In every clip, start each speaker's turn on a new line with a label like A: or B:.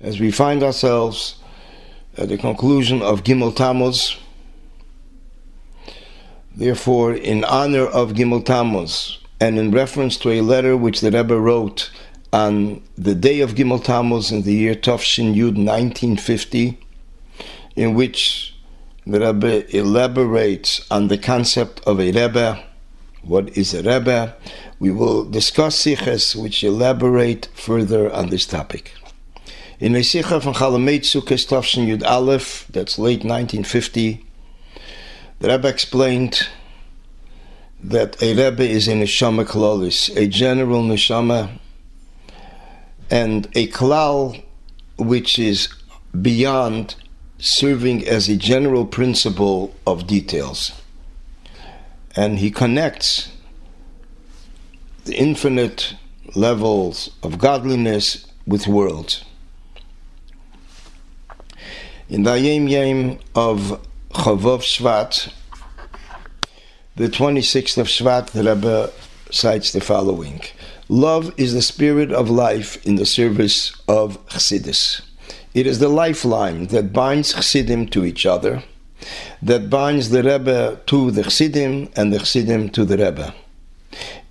A: as we find ourselves at the conclusion of Gimel Tammuz. Therefore, in honor of Gimel Tammuz and in reference to a letter which the Rebbe wrote on the day of Gimel Tammuz in the year Tafshin Yud 1950, in which the Rebbe elaborates on the concept of a Rebbe. What is a Rebbe? We will discuss siches which elaborate further on this topic. In a Sikha from Chol Hamoed Sukkot Tafshin Yud Aleph, that's late 1950, the Rebbe explained that a Rebbe is a neshama klolis, a general neshama, and a klal which is beyond serving as a general principle of details. And he connects the infinite levels of godliness with worlds. In the Yom Yom of Chavov Shvat, the 26th of Shvat, the Rebbe cites the following Love is the spirit of life in the service of Chassidus. It is the lifeline that binds Chassidim to each other, that binds the Rebbe to the Chassidim and the Chassidim to the Rebbe.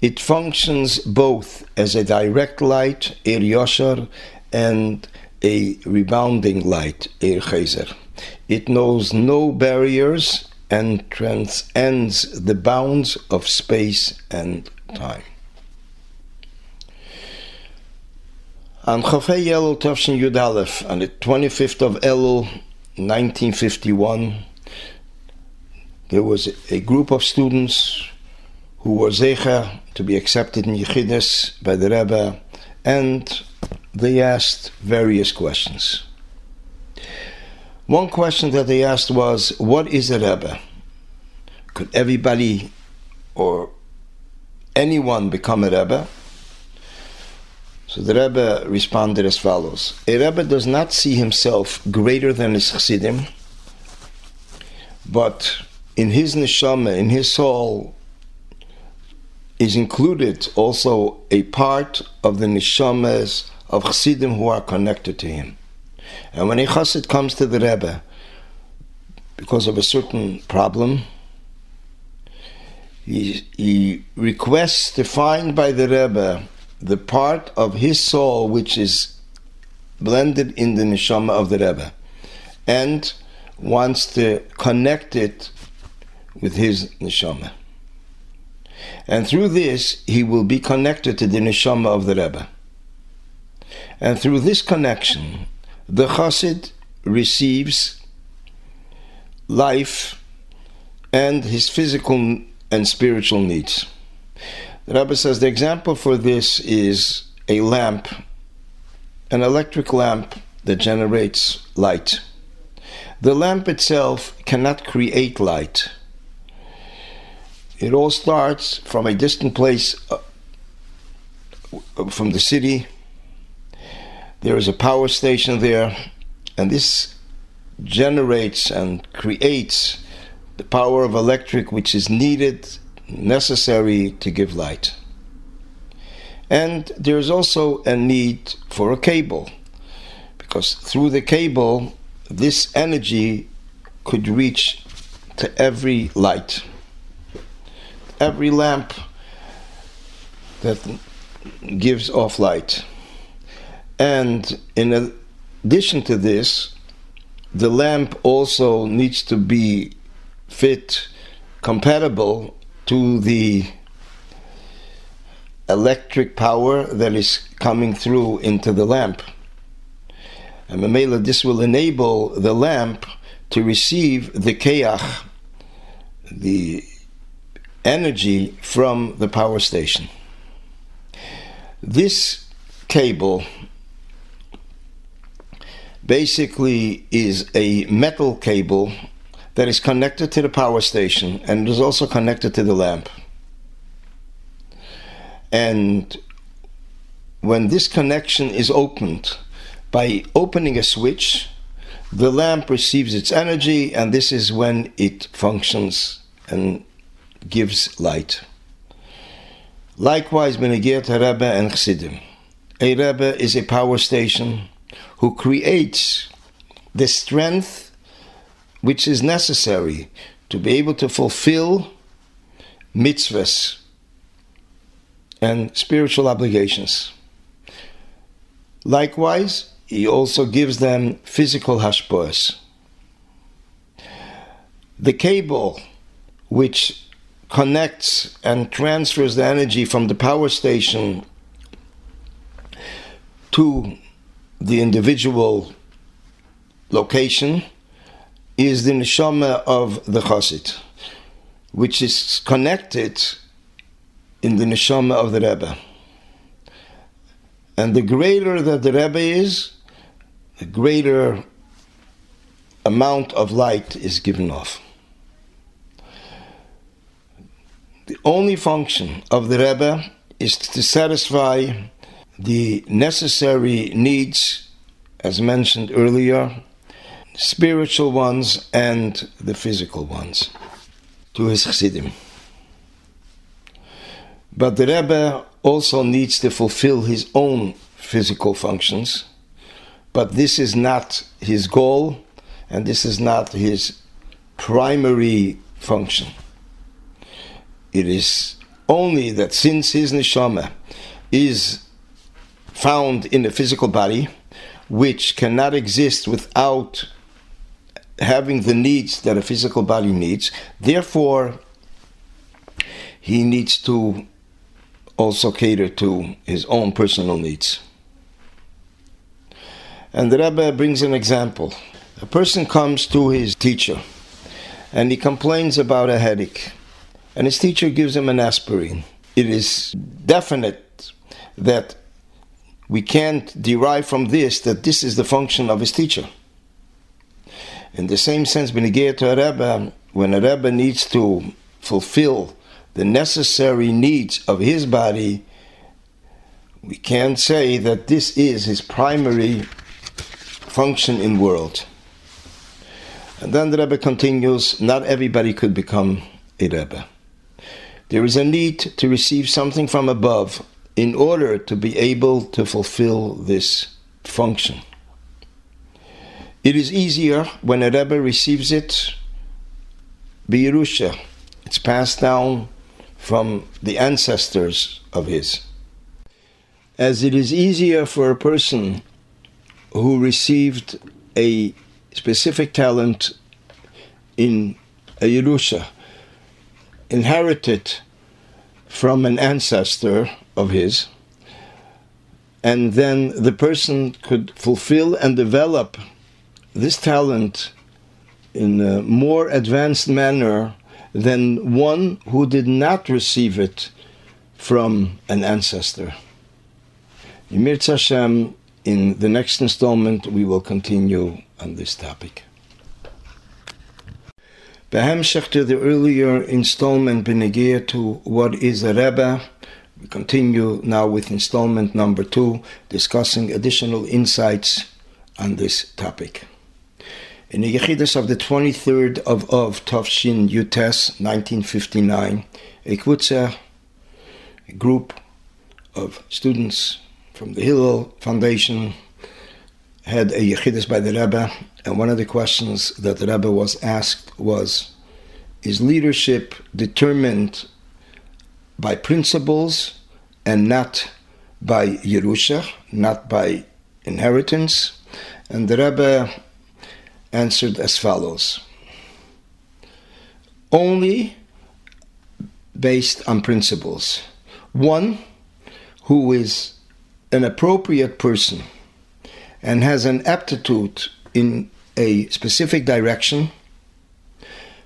A: It functions both as a direct light, Ir Yosher, and a rebounding light, Ir Chazer. It knows no barriers and transcends the bounds of space and time. On Chafei Elul Tavshin Yud Aleph, on the 25th of Elul, 1951, there was a group of students who were zecher to be accepted in Yechidus by the Rebbe, and they asked various questions. One question that they asked was, What is a Rebbe? Could everybody or anyone become a Rebbe? So the Rebbe responded as follows A Rebbe does not see himself greater than his Chassidim, but in his neshama, in his soul, is included also a part of the neshamas of Chassidim who are connected to him. And when a chassid comes to the Rebbe because of a certain problem, he, he requests to find by the Rebbe the part of his soul which is blended in the neshama of the Rebbe, and wants to connect it with his neshama. And through this, he will be connected to the neshama of the Rebbe. And through this connection, the chassid receives life and his physical and spiritual needs. The Rebbe says the example for this is a lamp, an electric lamp that generates light. The lamp itself cannot create light. It all starts from a distant place, uh, from the city, there is a power station there, and this generates and creates the power of electric which is needed, necessary to give light. And there is also a need for a cable, because through the cable, this energy could reach to every light, every lamp that gives off light. And in addition to this, the lamp also needs to be fit, compatible to the electric power that is coming through into the lamp. And Mamela, this will enable the lamp to receive the keach, the energy from the power station. This cable basically is a metal cable that is connected to the power station and is also connected to the lamp. And when this connection is opened by opening a switch, the lamp receives its energy, and this is when it functions and gives light. Likewise, Benegir Rebbe and Chassidim. A Rebbe is a power station who creates the strength which is necessary to be able to fulfill mitzvahs and spiritual obligations. Likewise, he also gives them physical hashpoas. The cable which connects and transfers the energy from the power station to the individual location is the neshama of the chassid, which is connected in the neshama of the Rebbe. And the greater that the Rebbe is, the greater amount of light is given off. The only function of the Rebbe is to satisfy the necessary needs, as mentioned earlier, spiritual ones and the physical ones, to his chassidim. But the Rebbe also needs to fulfill his own physical functions, but this is not his goal and this is not his primary function. It is only that since his neshama is found in the physical body, which cannot exist without having the needs that a physical body needs, therefore he needs to also cater to his own personal needs. And the Rebbe brings an example. A person comes to his teacher and he complains about a headache and his teacher gives him an aspirin. It is definite that we can't derive from this that this is the function of his teacher. In the same sense, to a Rebbe, when a Rebbe needs to fulfill the necessary needs of his body, we can't say that this is his primary function in world. And then the Rebbe continues, not everybody could become a Rebbe. There is a need to receive something from above in order to be able to fulfill this function. It is easier when a Rebbe receives it Yerusha. It's passed down from the ancestors of his. As it is easier for a person who received a specific talent in a Yerusha inherited from an ancestor of his, and then the person could fulfill and develop this talent in a more advanced manner than one who did not receive it from an ancestor. Yimir Hashem, in the next installment, we will continue on this topic. Behemshech to the earlier installment Benegir to what is a Rebbe. We continue now with installment number two, discussing additional insights on this topic. In the Yechidus of the 23rd of Av, Tavshin Yutes, 1959, a a group of students from the Hillel Foundation, had a Yechidus by the Rebbe, and one of the questions that the Rebbe was asked was Is leadership determined by principles and not by Yerusha, not by inheritance? And the Rebbe answered as follows Only based on principles. One who is an appropriate person and has an aptitude in a specific direction.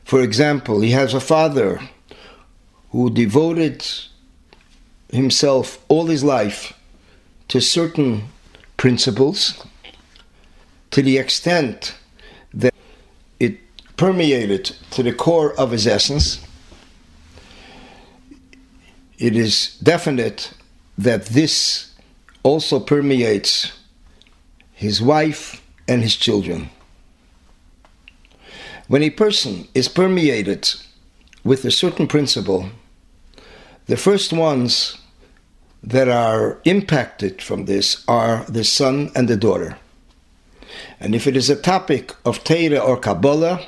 A: For example, he has a father who devoted himself all his life to certain principles to the extent that it permeated to the core of his essence. It is definite that this also permeates his wife, and his children. When a person is permeated with a certain principle, the first ones that are impacted from this are the son and the daughter. And if it is a topic of Torah or Kabbalah,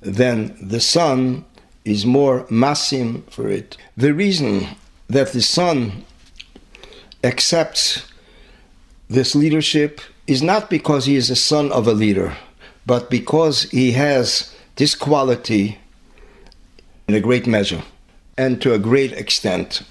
A: then the son is more masim for it. The reason that the son accepts this leadership is not because he is a son of a leader, but because he has this quality in a great measure and to a great extent.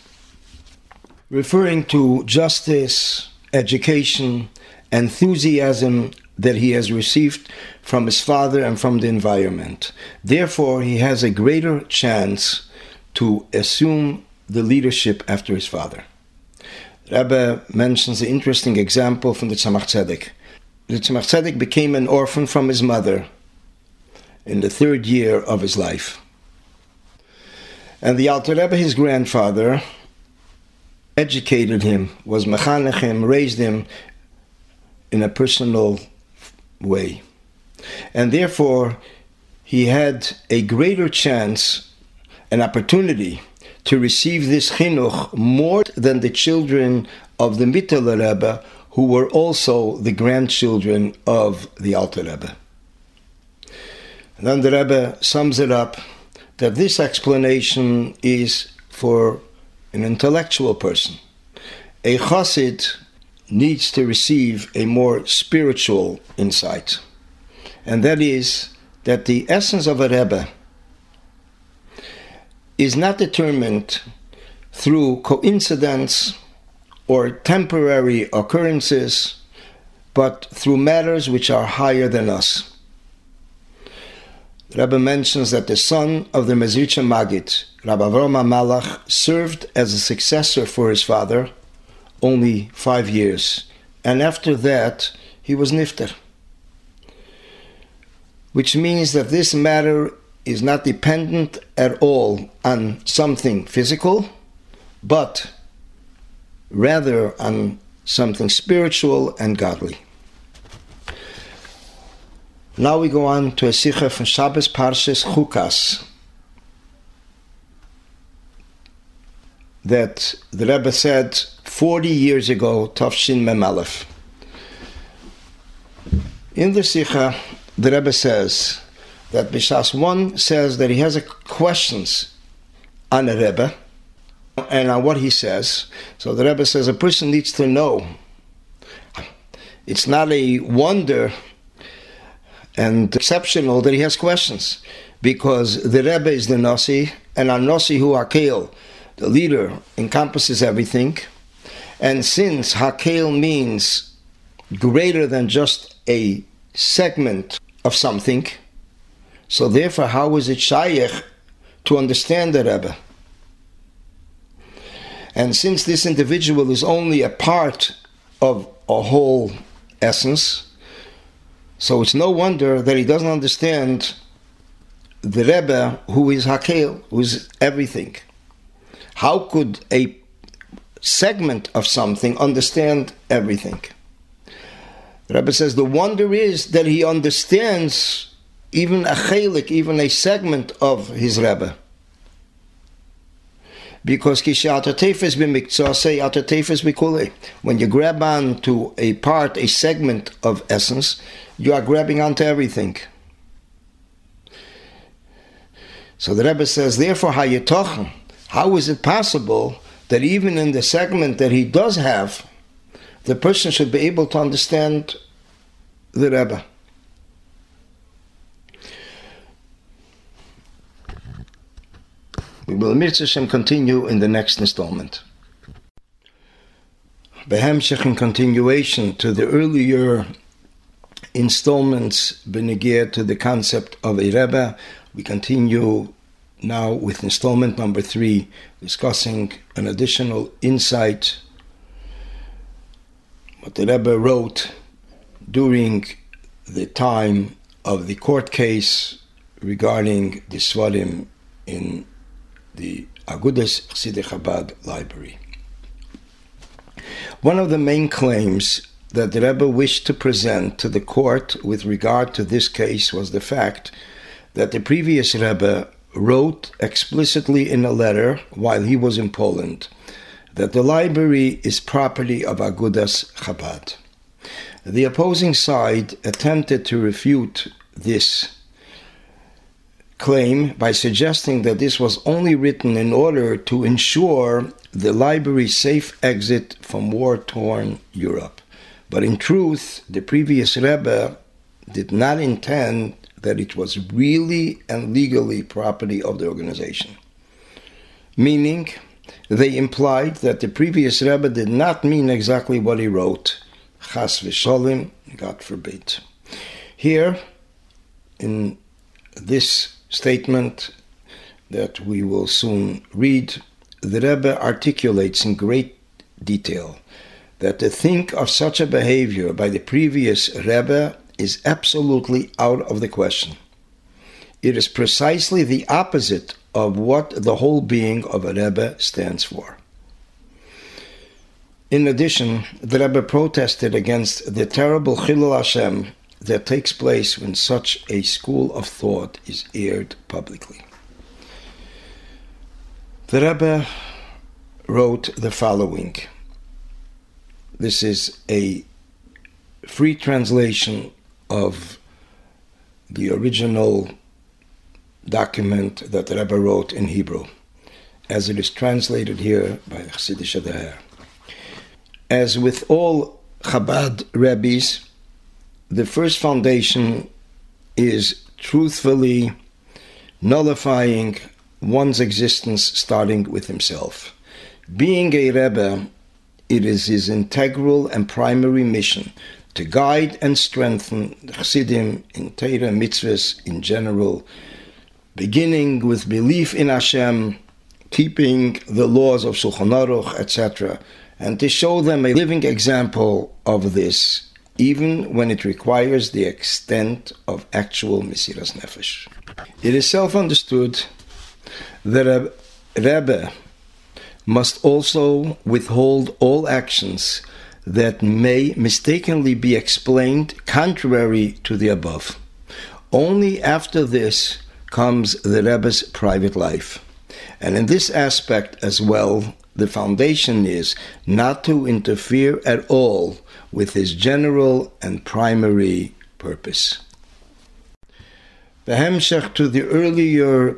A: Referring to justice, education, enthusiasm that he has received from his father and from the environment. Therefore, he has a greater chance to assume the leadership after his father. Rebbe mentions an interesting example from the Tzemach Tzedek. The Tzemach Tzedek became an orphan from his mother in the third year of his life. And the Alter Rebbe, his grandfather, educated him, was mechanech him, raised him in a personal way. And therefore, he had a greater chance, an opportunity to receive this chinuch more than the children of the Mitteler Rebbe, who were also the grandchildren of the Alter Rebbe. And then the Rebbe sums it up that this explanation is for an intellectual person. A chassid needs to receive a more spiritual insight, and that is that the essence of a Rebbe is not determined through coincidence or temporary occurrences, but through matters which are higher than us. Rebbe mentions that the son of the Mezritcher Magid, Rabbi Avraham Malach, served as a successor for his father only five years, and after that he was nifter. Which means that this matter is not dependent at all on something physical, but rather on something spiritual and godly. Now we go on to a sikha from Shabbos Parshas Chukas that the Rebbe said 40 years ago, Tafshin Memalef. In the sikha, the Rebbe says, that Bishas 1 says that he has questions on the Rebbe and on what he says. So the Rebbe says a person needs to know. It's not a wonder and exceptional that he has questions because the Rebbe is the Nasi and our Nasi who Hakel, the leader, encompasses everything. And since Hakel means greater than just a segment of something, so therefore, how is it shaykh to understand the Rebbe? And since this individual is only a part of a whole essence, so it's no wonder that he doesn't understand the Rebbe, who is Hakel, who is everything. How could a segment of something understand everything? The Rebbe says the wonder is that he understands even a chelik, even a segment of his Rebbe. Because when you grab on to a part, a segment of essence, you are grabbing onto everything. So the Rebbe says, therefore, how is it possible that even in the segment that he does have, the person should be able to understand the Rebbe? We will Mitzvah continue in the next installment. Behemshech in continuation to the earlier installments benegir to the concept of a Rebbe, we continue now with installment number three, discussing an additional insight what the Rebbe wrote during the time of the court case regarding the Svarim in the Agudas Chassidei Chabad Library. One of the main claims that the Rebbe wished to present to the court with regard to this case was the fact that the previous Rebbe wrote explicitly in a letter while he was in Poland that the library is property of Agudas Chabad. The opposing side attempted to refute this claim by suggesting that this was only written in order to ensure the library's safe exit from war torn Europe. But in truth, the previous Rebbe did not intend that it was really and legally property of the organization. Meaning, they implied that the previous Rebbe did not mean exactly what he wrote. Chas v'sholim, God forbid. Here, in this statement that we will soon read, the Rebbe articulates in great detail that to think of such a behavior by the previous Rebbe is absolutely out of the question. It is precisely the opposite of what the whole being of a Rebbe stands for. In addition, the Rebbe protested against the terrible Chilul Hashem that takes place when such a school of thought is aired publicly. The Rebbe wrote the following. This is a free translation of the original document that Rebbe wrote in Hebrew, as it is translated here by Chassidisher Derher. As with all Chabad rabbis, the first foundation is truthfully nullifying one's existence starting with himself. Being a Rebbe, it is his integral and primary mission to guide and strengthen the Chassidim in Torah mitzvahs in general, beginning with belief in Hashem, keeping the laws of Shulchan Aruch, etc., and to show them a living example of this, even when it requires the extent of actual Mesiras Nefesh. It is self understood that a Rebbe must also withhold all actions that may mistakenly be explained contrary to the above. Only after this comes the Rebbe's private life. And in this aspect as well, the foundation is not to interfere at all with his general and primary purpose. The Hemshech to the earlier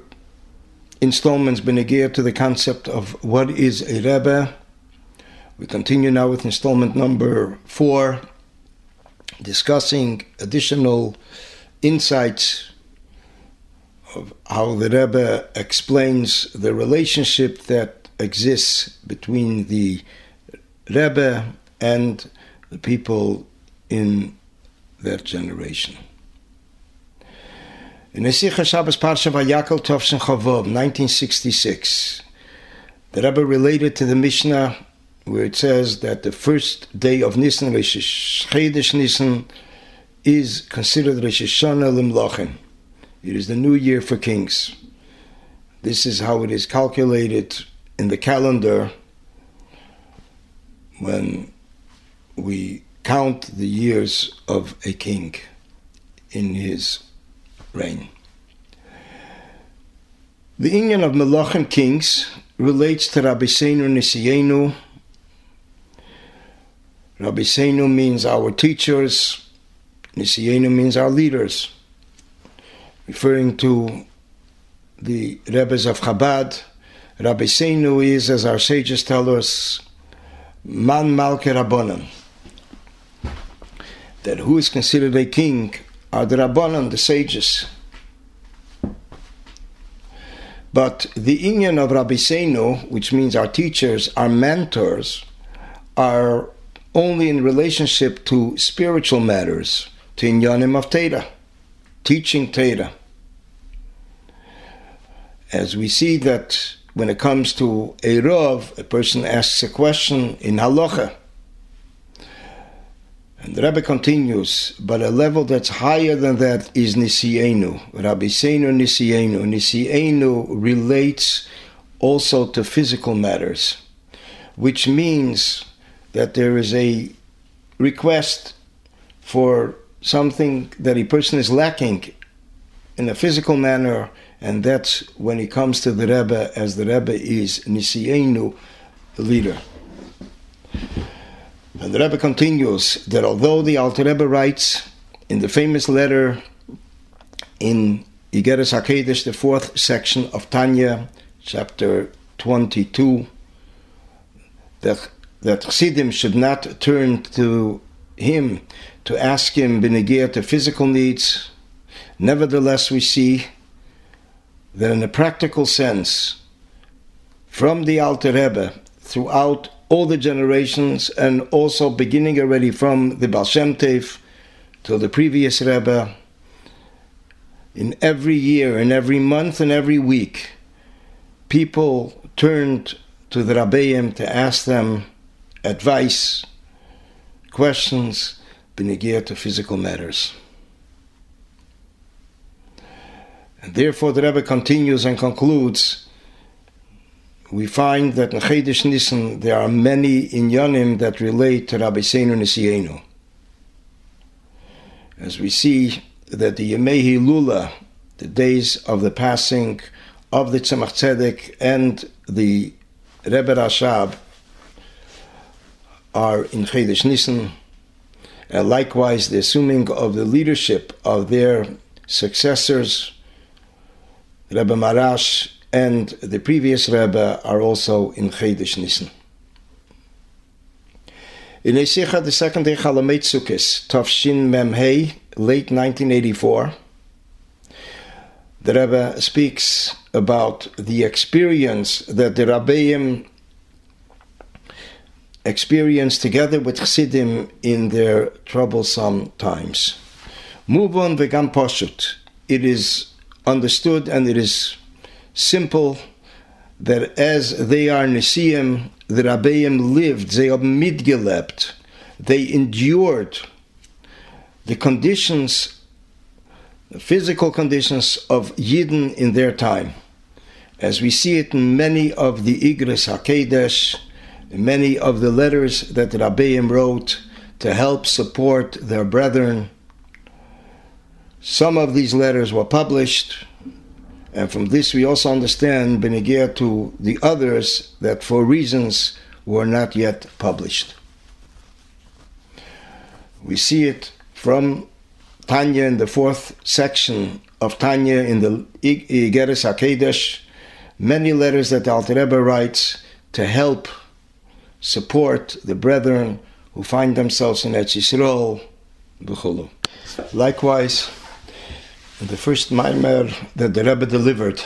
A: installments been benegir to the concept of what is a Rebbe we continue now with installment number four, discussing additional insights of how the Rebbe explains the relationship that exists between the Rebbe and the people in that generation. In Esicha Shabbos Parsha Vayakhel Tovshin Chavov, 1966, the Rebbe related to the Mishnah where it says that the first day of Nisan, Rosh Chodesh Nisan, is considered Rosh Hashanah. It is the new year for kings. This is how it is calculated in the calendar when we count the years of a king in his reign. The Inyan of Melachim kings relates to Raboseinu Nisienu, Raboseinu means our teachers, Nisienu means our leaders, referring to the Rebbe's of Chabad. Raboseinu is, as our sages tell us, Man Malke Rabbanan. That who is considered a king are the Rabbanan, the sages. But the Inyan of Raboseinu, which means our teachers, our mentors, are only in relationship to spiritual matters, to inyanim of Teda, teaching Teda. As we see that when it comes to a Rav, a person asks a question in halacha, and the Rebbe continues, but a level that's higher than that is Nisienu. Raboseinu Nisienu. Nisienu relates also to physical matters, which means that there is a request for something that a person is lacking in a physical manner, and that's when he comes to the Rebbe, as the Rebbe is Nisienu, leader. And the Rebbe continues that although the Alter Rebbe writes in the famous letter in Igeres HaKodesh, the fourth section of Tanya, chapter 22, that, that Chassidim should not turn to him to ask him benegir to physical needs. Nevertheless, we see that in a practical sense, from the Alter Rebbe throughout all the generations, and also beginning already from the Baal Shem Tov till the previous Rebbe, in every year, in every month, and every week, people turned to the Rabbeim to ask them advice, questions, benegir to physical matters. And therefore, the Rebbe continues and concludes. We find that in Chedesh Nissen there are many inyanim that relate to Raboseinu Nisienu. As we see that the Yemehi Lula, the days of the passing of the Tzemach Tzedek and the Rebbe Rashab are in Chedesh Nissen, and likewise the assuming of the leadership of their successors, Rebbe Maharash and the previous Rebbe are also in Chedesh Nissen. In Esicha, the second day Chol Hamoed Sukkis, Tafshin Memhei, late 1984, the Rebbe speaks about the experience that the Rabbeim experienced together with Chassidim in their troublesome times. Move on vegan poshut. It is understood and it is simple that as they are Nisiim, the Rabbeim lived, they midgelebt, they endured the conditions, the physical conditions of Yidden in their time. As we see it in many of the Igeres HaKodesh, many of the letters that Rabbeim wrote to help support their brethren. Some of these letters were published, and from this we also understand Benegir to the others that for reasons were not yet published. We see it from Tanya in the fourth section of Tanya in the Igeres HaKodesh, many letters that Alter Rebbe writes to help support the brethren who find themselves in Eretz Yisrael. Likewise, the first Maimer that the Rebbe delivered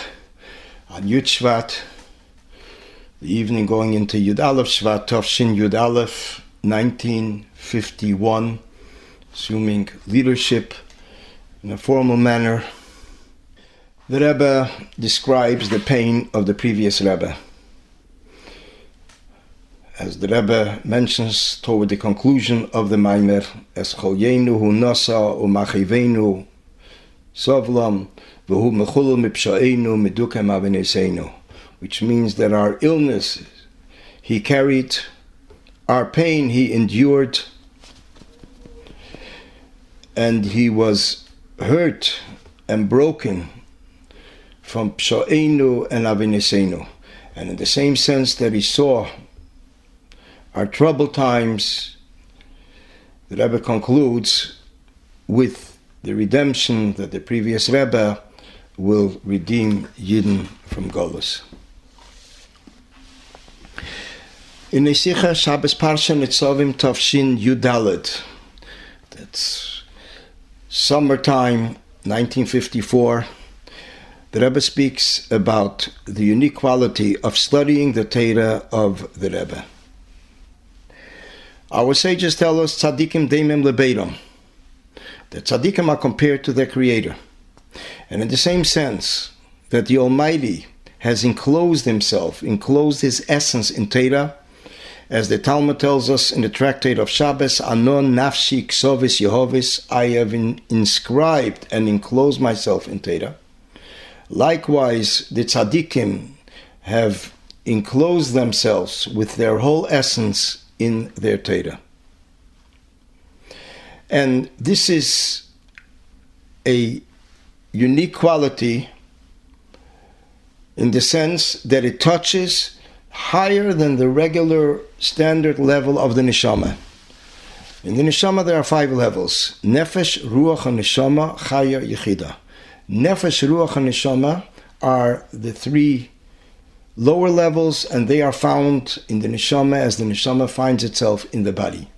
A: on Yud Shvat, the evening going into Yud Aleph Shvat, Tovshin Yud Aleph, 1951, assuming leadership in a formal manner, the Rebbe describes the pain of the previous Rebbe. As the Rebbe mentions toward the conclusion of the Maimer, as Cholyenu hu nasa u machivenu sovlam v'hu mechul mipshaenu medukem avinesenu, which means that our illness he carried, our pain he endured, and he was hurt and broken from pshaenu and avinesenu. And in the same sense that he saw our troubled times, the Rebbe concludes with the redemption that the previous Rebbe will redeem Yidden from Golus. In Nesicha Shabbos Parsha Nitzovim Tavshin Yudalad, that's summertime 1954, the Rebbe speaks about the unique quality of studying the Torah of the Rebbe. Our sages tell us tzaddikim deimim lebeiram. That tzaddikim are compared to their creator. And in the same sense that the Almighty has enclosed himself, enclosed his essence in Torah, as the Talmud tells us in the tractate of Shabbos, Anon nafshi ksovis Yehovis, I have in, inscribed and enclosed myself in Torah. Likewise, the tzaddikim have enclosed themselves with their whole essence in their Torah. And this is a unique quality in the sense that it touches higher than the regular standard level of the neshama. In the neshama, there are five levels: nefesh, ruach, and neshama, chaya, yechida. Nefesh, ruach, and neshama are the three lower levels, and they are found in the neshama as the neshama finds itself in the body.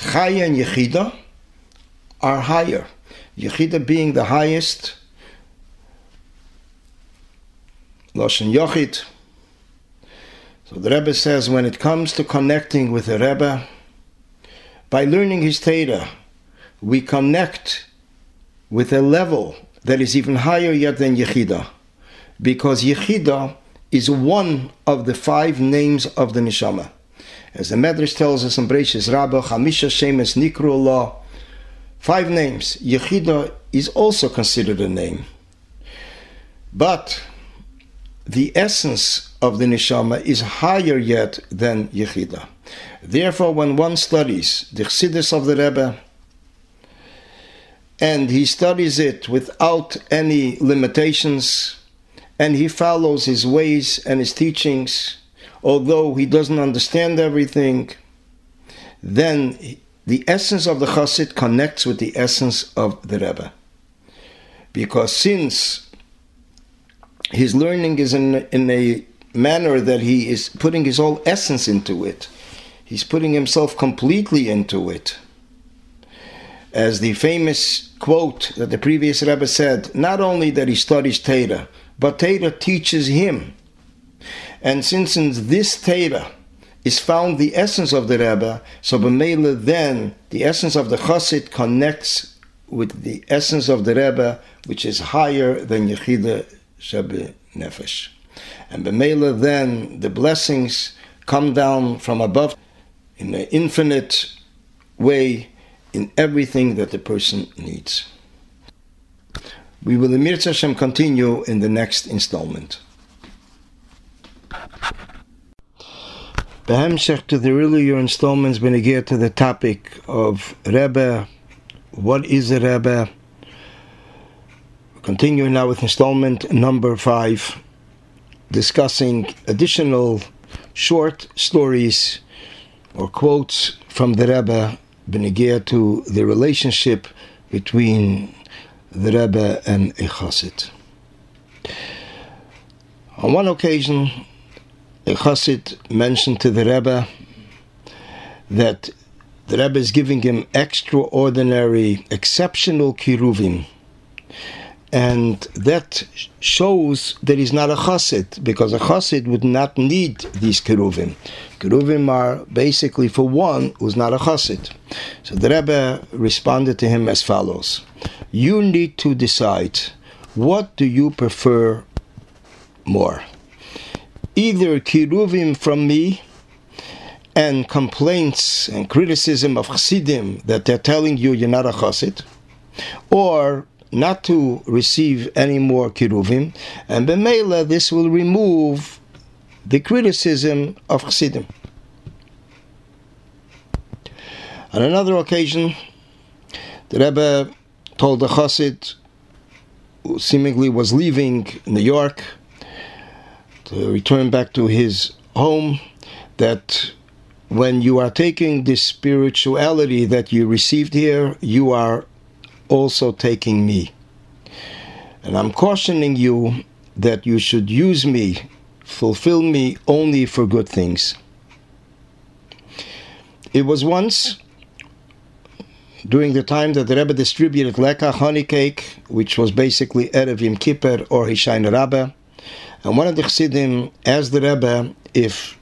A: Chaya and yechida are higher. Yechida being the highest. Lashon Yochid. So the Rebbe says when it comes to connecting with the Rebbe, by learning his Torah, we connect with a level that is even higher yet than Yechida. Because Yechida is one of the five names of the Neshama. As the Medrash tells us in Breishis Rabbah, Chamisha Shemes Nikru five names. Yechida is also considered a name. But the essence of the neshama is higher yet than Yechida. Therefore, when one studies the Chassidus of the Rebbe, and he studies it without any limitations, and he follows his ways and his teachings, although he doesn't understand everything, then the essence of the Chassid connects with the essence of the Rebbe. Because since his learning is in, in a manner that he is putting his whole essence into it, he's putting himself completely into it. As the famous quote that the previous Rebbe said, not only that he studies Torah, but Torah teaches him. And since in this Torah, is found the essence of the Rebbe, so B'meila then the essence of the Chassid connects with the essence of the Rebbe, which is higher than Yechida Shebe Nefesh. And B'meila then the blessings come down from above in an infinite way in everything that the person needs. We will, Emir Hashem, continue in the next installment. Behemshech to the earlier installments, when get to the topic of Rebbe, what is a Rebbe? Continuing now with installment number five, discussing additional short stories or quotes from the Rebbe, Benegir to the relationship between the Rebbe and a Chassid. On one occasion, a Chassid mentioned to the Rebbe that the Rebbe is giving him extraordinary, exceptional kiruvim. And that shows that he's not a chassid, because a chassid would not need these kiruvim. Kiruvim are basically for one who's not a chassid. So the Rebbe responded to him as follows You need to decide what do you prefer more? Either kiruvim from me and complaints and criticism of chassidim that they're telling you you're not a chassid, or not to receive any more kiruvim, and b'meila this will remove the criticism of chassidim. On another occasion, the Rebbe told the chassid who seemingly was leaving New York to return back to his home, that when you are taking this spirituality that you received here, you are also taking me. And I'm cautioning you that you should use me, fulfill me only for good things. It was once during the time that the Rebbe distributed lekach honey cake, which was basically Erev Yom Kippur or Hoshana Rabbah, and one of the Chassidim asked the Rebbe if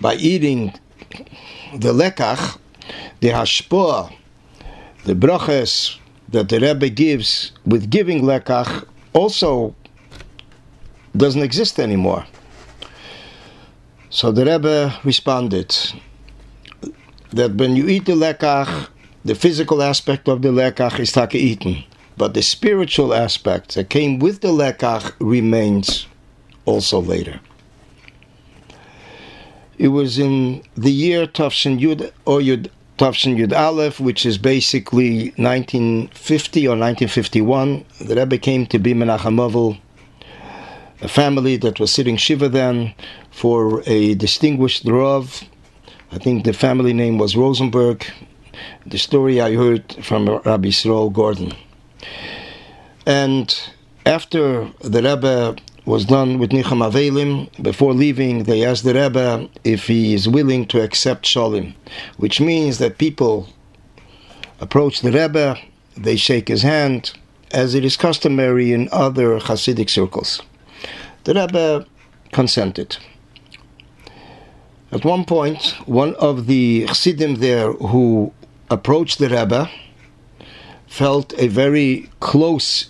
A: by eating the lekach, the hashpoah, the brachas that the Rebbe gives with giving lekach also doesn't exist anymore. So the Rebbe responded that when you eat the lekach, the physical aspect of the lekach is taka eaten, but the spiritual aspect that came with the lekach remains also later. It was in the year Tafshin Yud or Yud Tafshin Yud Aleph, which is basically 1950 or 1951. The Rebbe came to be Menachem a family that was sitting Shiva then for a distinguished Rav I think the family name was Rosenberg. The story I heard from Rabbi Israel Gordon. And after the Rebbe was done with Nichum Avelim, before leaving, they asked the Rebbe if he is willing to accept Shalim, which means that people approach the Rebbe, they shake his hand, as it is customary in other Hasidic circles. The Rebbe consented. At one point, one of the Chassidim there who approached the Rebbe felt a very close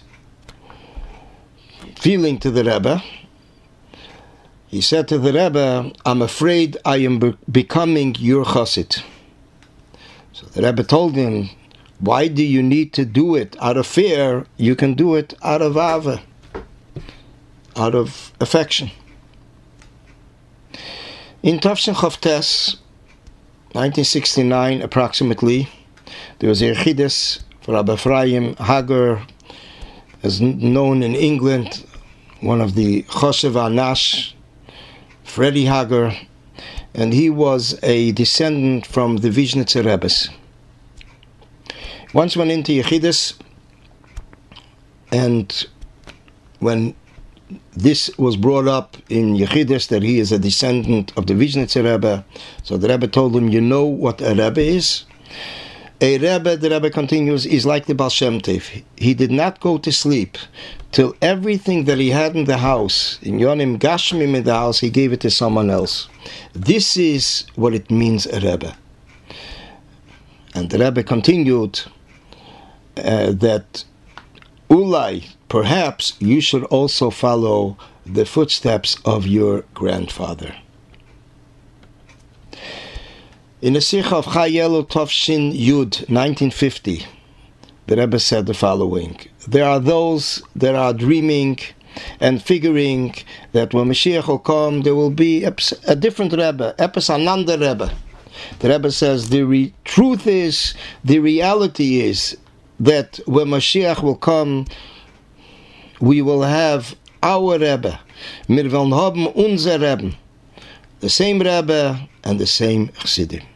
A: feeling to the Rebbe. He said to the Rebbe, I'm afraid I am be- becoming your chassid. So the Rebbe told him, Why do you need to do it out of fear? You can do it out of ava, out of affection. In Tafshin Chavtes, 1969 approximately, there was a Yechidus for Rabbi Ephraim Hager, as known in England, one of the Choshev Anash, Freddie Hager, and he was a descendant from the Vizhnitzer Rebbe's. Once went into Yechidus, and when this was brought up in Yechidus that he is a descendant of the Vizhnitzer Rebbe. So the Rebbe told him, You know what a Rebbe is? A Rebbe, the Rebbe continues, is like the Baal Shem Tov. He did not go to sleep till everything that he had in the house, in Yonim Gashmim in the house, he gave it to someone else. This is what it means, a Rebbe. And the Rebbe continued uh, that Ulai, perhaps you should also follow the footsteps of your grandfather. In the Sicha of Chayelo Tovshin Yud, 1950, the Rebbe said the following There are those that are dreaming and figuring that when Mashiach will come, there will be a different Rebbe, Epis Rebbe. The Rebbe says the re- truth is, the reality is that when Mashiach will come, we will have our Rebbe. Wir wollen haben unser Rebbe. The same Rebbe and the same Chassidim.